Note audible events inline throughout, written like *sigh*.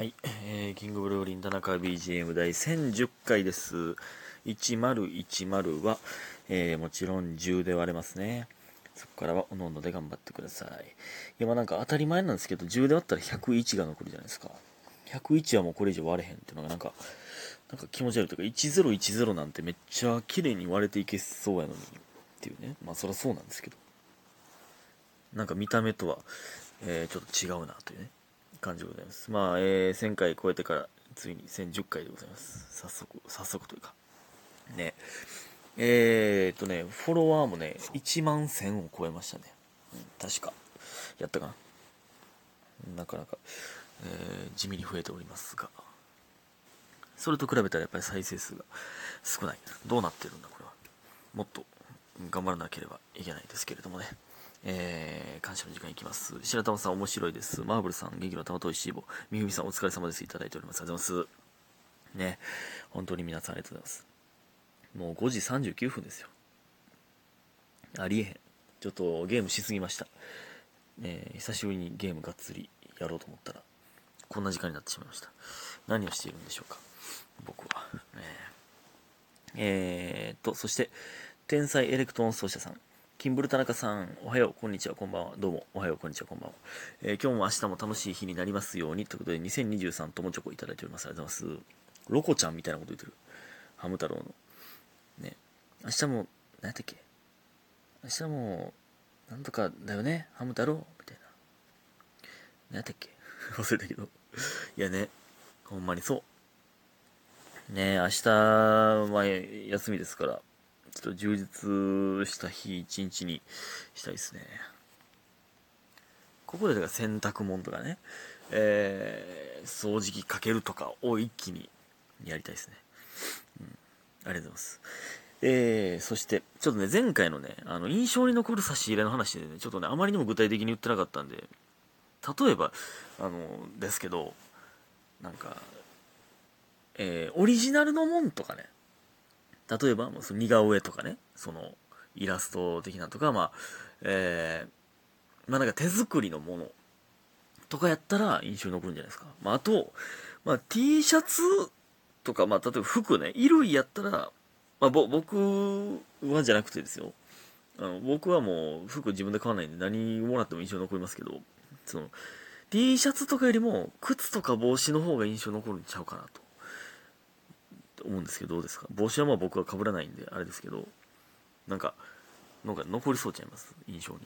はい、えー、キングブルーリン田中 BGM 第1010回です。1010は、えー、もちろん10で割れますね。そこからはおのおので頑張ってください。いや、まあなんか当たり前なんですけど、10で割ったら101が残るじゃないですか。101はもうこれ以上割れへんっていうのがなんか、なんか気持ち悪いというか、1010なんてめっちゃ綺麗に割れていけそうやのにっていうね。まあそりゃそうなんですけど。なんか見た目とは、えー、ちょっと違うなというね。感じでございます。まあ、えー、1000回超えてから、ついに1010回でございます。早速、早速というか。ね。えー、っとね、フォロワーもね、1万1000を超えましたね。うん、確か。やったかな。なかなか、えー、地味に増えておりますが。それと比べたらやっぱり再生数が少ない。どうなってるんだ、これは。もっと頑張らなければいけないですけれどもね。えー、感謝の時間いきます。白玉さん面白いです。マーブルさん、元気の玉といしいぼ。みふみさんお疲れ様です。いただいております。ありがとうございます。ね。本当に皆さんありがとうございます。もう5時39分ですよ。ありえへん。ちょっとゲームしすぎました。えー、久しぶりにゲームがっつりやろうと思ったら、こんな時間になってしまいました。何をしているんでしょうか。僕は。えー、えー、と、そして、天才エレクトーン奏者さん。キンブル田中さん、おはよう、こんにちは、こんばんは。どうも、おはよう、こんにちは、こんばんは。えー、今日も明日も楽しい日になりますように、ということで、2023ともチョコいただいております。ありがとうございます。ロコちゃんみたいなこと言ってる。ハム太郎の。ね。明日も、何やったっけ？明日も、なんとかだよね、ハム太郎？みたいな。何やったっけ？*laughs* 忘れたけど。いやね、ほんまにそう。ね明日は休みですから、ちょっと充実した日一日にしたいですね。ここでだから洗濯物とかね、えー、掃除機かけるとかを一気にやりたいですね。うん。ありがとうございます。えー、そして、ちょっとね、前回のね、あの、印象に残る差し入れの話でね、ちょっとね、あまりにも具体的に言ってなかったんで、例えば、あの、ですけど、なんか、えー、オリジナルのもんとかね、例えば、その似顔絵とかね、その、イラスト的なとか、まあ、えー、まあなんか手作りのものとかやったら印象に残るんじゃないですか。まああと、まあ T シャツとか、まあ例えば服ね、衣類やったら、まあぼ僕はじゃなくてですよ。あの僕はもう服自分で買わないんで何もらっても印象に残りますけど、その、T シャツとかよりも靴とか帽子の方が印象に残るんちゃうかなと。思うんですけどどうですか？帽子はまあ僕は被らないんであれですけどなんかなんか残りそうちゃいます？印象に。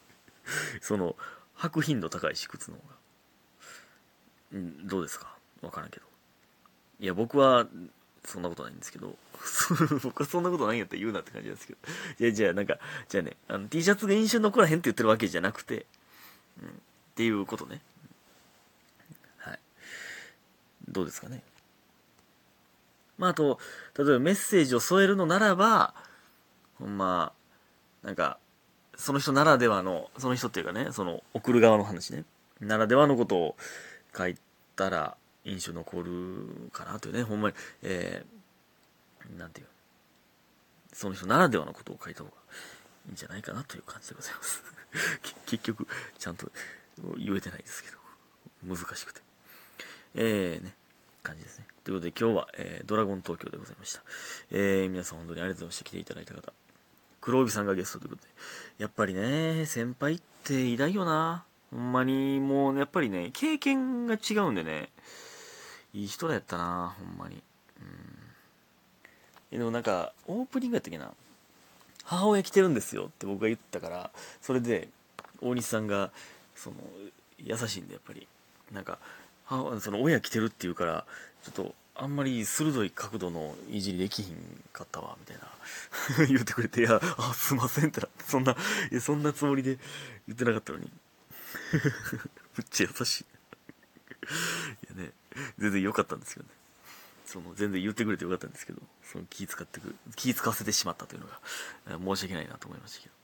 *laughs* その履く頻度高いし靴の方が。んどうですか？わからんけど。いや僕はそんなことないんですけど *laughs* 僕はそんなことないんやったら言うなって感じですけど。いやじゃあなんかじゃあねあの T シャツが印象残らへんって言ってるわけじゃなくて、うん、っていうことね。はい。どうですかね？まあ、あと、例えばメッセージを添えるのならば、ほんま、なんか、その人ならではの、その人っていうかね、その送る側の話ね、ならではのことを書いたら印象残るかなというね、ほんまに、えー、なんていう、その人ならではのことを書いた方がいいんじゃないかなという感じでございます。*laughs* 結局、ちゃんと言えてないですけど、難しくて。えーね、感じですね。ということで今日は、えー、ドラゴン東京でございました。えー、皆さん本当にありがとうございました。来ていただいた方。黒帯さんがゲストということで。やっぱりね、先輩って偉大よな。ほんまに、もうねやっぱりね、経験が違うんでね、いい人だやったな、ほんまに。うん。でもなんか、オープニングやったっけな。母親来てるんですよって僕が言ったから、それで、大西さんが、その、優しいんで、やっぱり。なんか、母その親来てるって言うから、ちょっと、あんまり鋭い角度のいじりできひんかったわ、みたいな。*laughs* 言ってくれて、いや、あ、すいませんってなって、そんな、いや、そんなつもりで言ってなかったのに。*laughs* むっちゃ優しい。いやね、全然良かったんですけどね。その、全然言ってくれてよかったんですけど、その気使ってく、気使わせてしまったというのが、申し訳ないなと思いましたけど。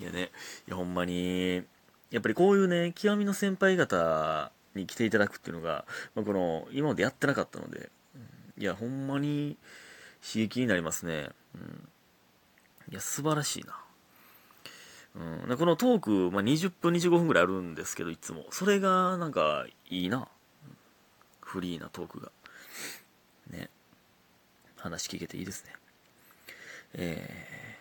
いやね、いや、ほんまに、やっぱりこういうね、極みの先輩方に来ていただくっていうのが、まあ、この、今までやってなかったので、いや、ほんまに刺激になりますね。うん。いや、素晴らしいな。うん、このトーク、まあ、20分、25分ぐらいあるんですけど、いつも。それが、なんか、いいな。フリーなトークが。ね。話聞けていいですね。え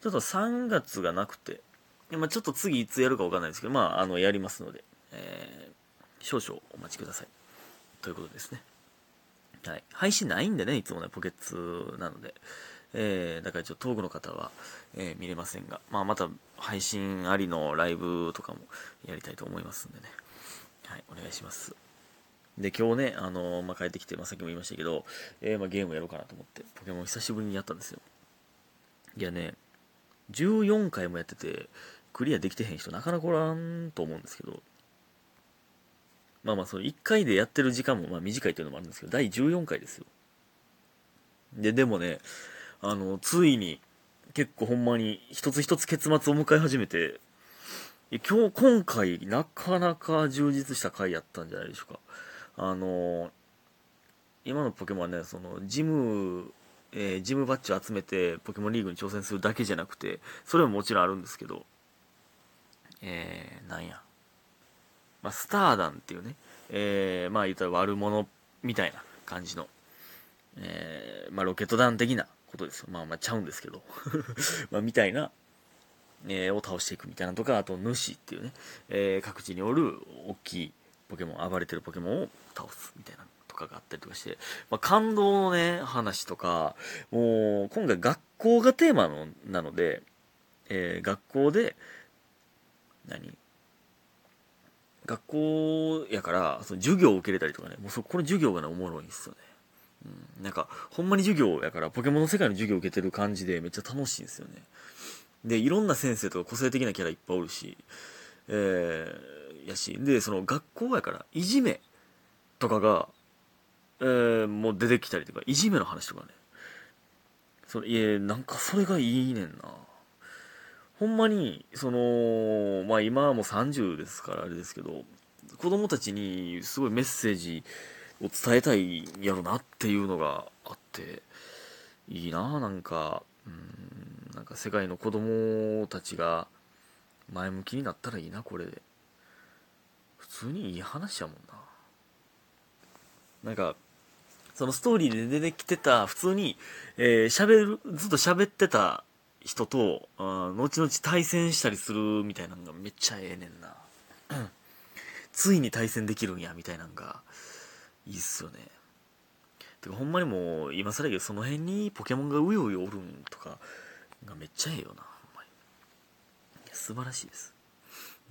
ー、ちょっと3月がなくて、まあ、ちょっと次いつやるかわかんないですけど、まあ、あの、やりますので、えー、少々お待ちください。ということですね。はい。配信ないんでね、いつもね、ポケッツなので。えー、だからちょっと遠くの方は、えー、見れませんが、まあ、また配信ありのライブとかもやりたいと思いますんでね。はい、お願いします。で、今日ね、あのー、まあ、帰ってきて、まあ、さっきも言いましたけど、えー、まあ、ゲームやろうかなと思って、ポケモン久しぶりにやったんですよ。いやね、14回もやってて、クリアできてへん人なかなかおらんと思うんですけど、まあまあ、その1回でやってる時間もまあ短いというのもあるんですけど、第14回ですよ。で、でもね、あの、ついに、結構ほんまに一つ一つ結末を迎え始めて、今日、今回、なかなか充実した回やったんじゃないでしょうか。あの今のポケモンはね、その、ジム、えー、ジムバッジを集めてポケモンリーグに挑戦するだけじゃなくて、それももちろんあるんですけど、えー、なんや。まあ、スターダンっていうね、えー、まあ言ったら悪者みたいな感じの、えー、まあロケット弾的なことですよ。まあまあちゃうんですけど。*laughs* まあみたいな、えー、を倒していくみたいなとか、あと主っていうね、えー、各地におる大きいポケモン、暴れてるポケモンを倒すみたいなとかがあったりとかして、まあ、感動のね、話とか、もう今回学校がテーマのなので、えー、学校で、何？学校やから、その授業を受けれたりとかね、もうそこの授業がね、おもろいんですよね。うん、なんか、ほんまに授業やから、ポケモンの世界の授業を受けてる感じでめっちゃ楽しいんですよね。で、いろんな先生とか個性的なキャラいっぱいおるし、えー、やし、で、その学校やから、いじめとかが、えー、もう出てきたりとか、いじめの話とかね。それ、いえ、なんかそれがいいねんな。ほんまに、その、まあ今はもう30ですからあれですけど、子供たちにすごいメッセージを伝えたいやろなっていうのがあって、いいなぁなんか、うん、なんか世界の子供たちが前向きになったらいいな、これで。普通にいい話やもんな。なんか、そのストーリーで出てきてた、普通に、えー、喋る、ずっと喋ってた人と、あ後々対戦したりするみたいなのがめっちゃええねんな。*clears throat* ついに対戦できるんや、みたいなのが、いいっすよね。てかほんまにもう、今更やけど、その辺にポケモンがうようよおるんとか、がめっちゃええよな、ほんまに。素晴らしいです。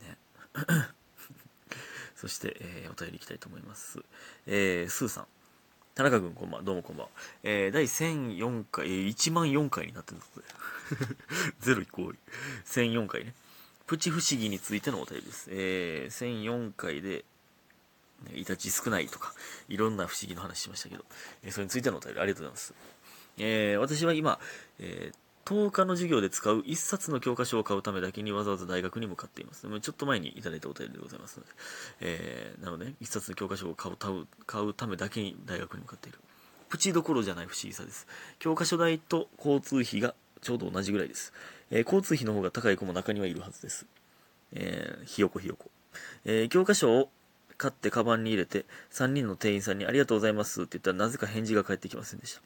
ね。*clears throat* そして、えー、お便りいきたいと思います。えー、スーさん。田中君こんばん、どうもこんばんは。えー、第1004回、えー、1万4回になってるんです *laughs* ゼロイコール。1004回ね。プチ不思議についてのお便りです。えー、1004回で、イタチ少ないとか、いろんな不思議の話しましたけど、えー、それについてのお便りありがとうございます。えー、私は今、えー、10日の授業で使う1冊の教科書を買うためだけにわざわざ大学に向かっています。ちょっと前にいただいたお便りでございますので。えー、なので、1冊の教科書を買う買うためだけに大学に向かっている。プチどころじゃない不思議さです。教科書代と交通費がちょうど同じぐらいです。えー、交通費の方が高い子も中にはいるはずです。えー、ひよこひよこ。えー、教科書を買ってカバンに入れて、3人の店員さんにありがとうございますって言ったらなぜか返事が返ってきませんでした。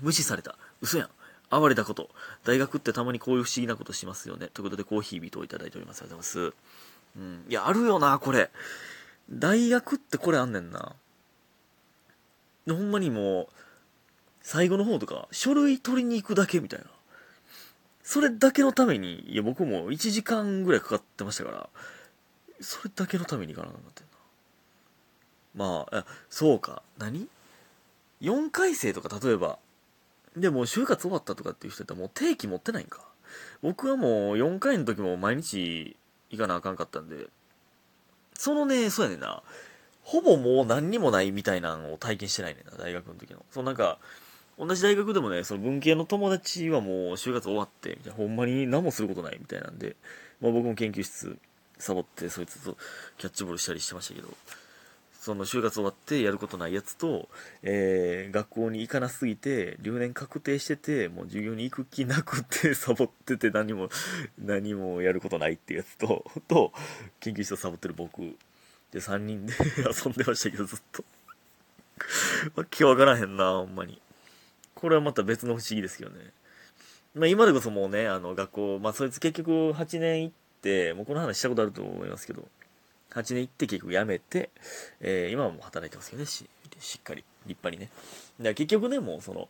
無視された。嘘やん。哀れたこと。大学ってたまにこういう不思議なことしますよね。ということでコーヒービートをいただいております。ありがとうございます。うん。いや、あるよな、これ。大学ってこれあんねんな。ほんまにもう、最後の方とか、書類取りに行くだけみたいな。それだけのために、いや、僕も1時間ぐらいかかってましたから、それだけのために行かなくなってんな。まあ、そうか。何 ?4 回生とか例えば、でも就活終わったとかっていう人ってもう定期持ってないんか。僕はもう4回の時も毎日行かなあかんかったんで、そのね、そうやねんな。ほぼもう何にもないみたいなのを体験してないねんな、大学の時の。そのなんか、同じ大学でもね、その文系の友達はもう就活終わって、ほんまに何もすることないみたいなんで、まあ僕も研究室サボってそいつとキャッチボールしたりしてましたけど、その就活終わってやることないやつと、えー、学校に行かなすぎて、留年確定してて、もう授業に行く気なくて、*laughs* サボってて何も、何もやることないってやつと、*laughs* と、研究室をサボってる僕。で3人で *laughs* 遊んでましたけど、ずっと。わけわからへんな、ほんまに。これはまた別の不思議ですけどね。まあ今でこそもうね、あの学校、まあそいつ結局8年行って、もうこの話したことあると思いますけど、8年行って結局辞めて、えー、今はもう働いてますけどね、ししっかり、立派にね。だ結局ね、もうその、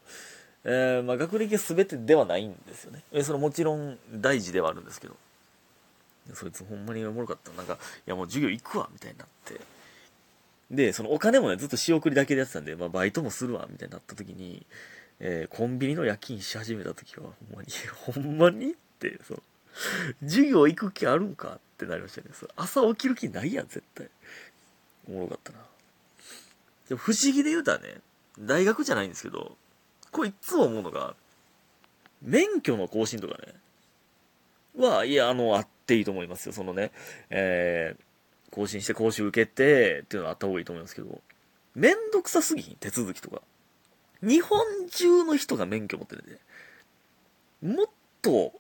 えー、まあ学歴は全てではないんですよね。えー、そのもちろん大事ではあるんですけど、そいつほんまにおもろかった。なんか、いやもう授業行くわ、みたいになって。で、そのお金もね、ずっと仕送りだけでやってたんで、まあバイトもするわ、みたいになった時に、えー、コンビニの夜勤し始めた時は、ほんまに、*laughs* ほんまにって、その、授業行く気あるんかっってなりましたね。朝起きる気ないやん、絶対。おもろかったな。でも不思議で言うたらね、大学じゃないんですけど、これいつも思うのが、免許の更新とかね、は、いや、あの、あっていいと思いますよ。そのね、えー、更新して講習受けてっていうのはあった方がいいと思いますけど、めんどくさすぎん、手続きとか。日本中の人が免許持ってるんで、もっと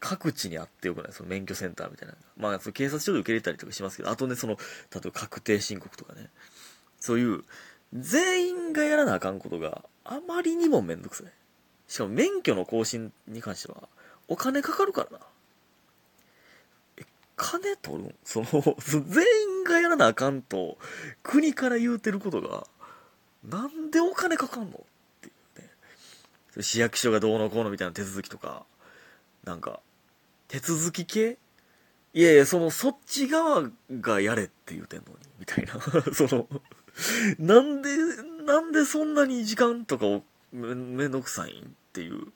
各地にあってよくない？その免許センターみたいな。まあ、その警察署で受け入れたりとかしますけど、あとね、その、例えば確定申告とかね。そういう、全員がやらなあかんことがあまりにもめんどくさい。しかも免許の更新に関しては、お金かかるからな。え、金取るん？その、全員がやらなあかんと、国から言うてることが、なんでお金かかんの？っていうね。市役所がどうのこうのみたいな手続きとか、なんか、手続き系？いやいや、その、そっち側がやれって言うてんのに、みたいな。*laughs* その、なんで、なんでそんなに時間とかをめめんどくさいんっていう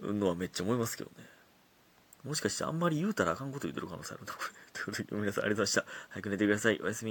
のはめっちゃ思いますけどね。もしかしてあんまり言うたらあかんこと言ってる可能性あるな、これ。ということで、皆さいありがとうございました。早く寝てください。おやすみ。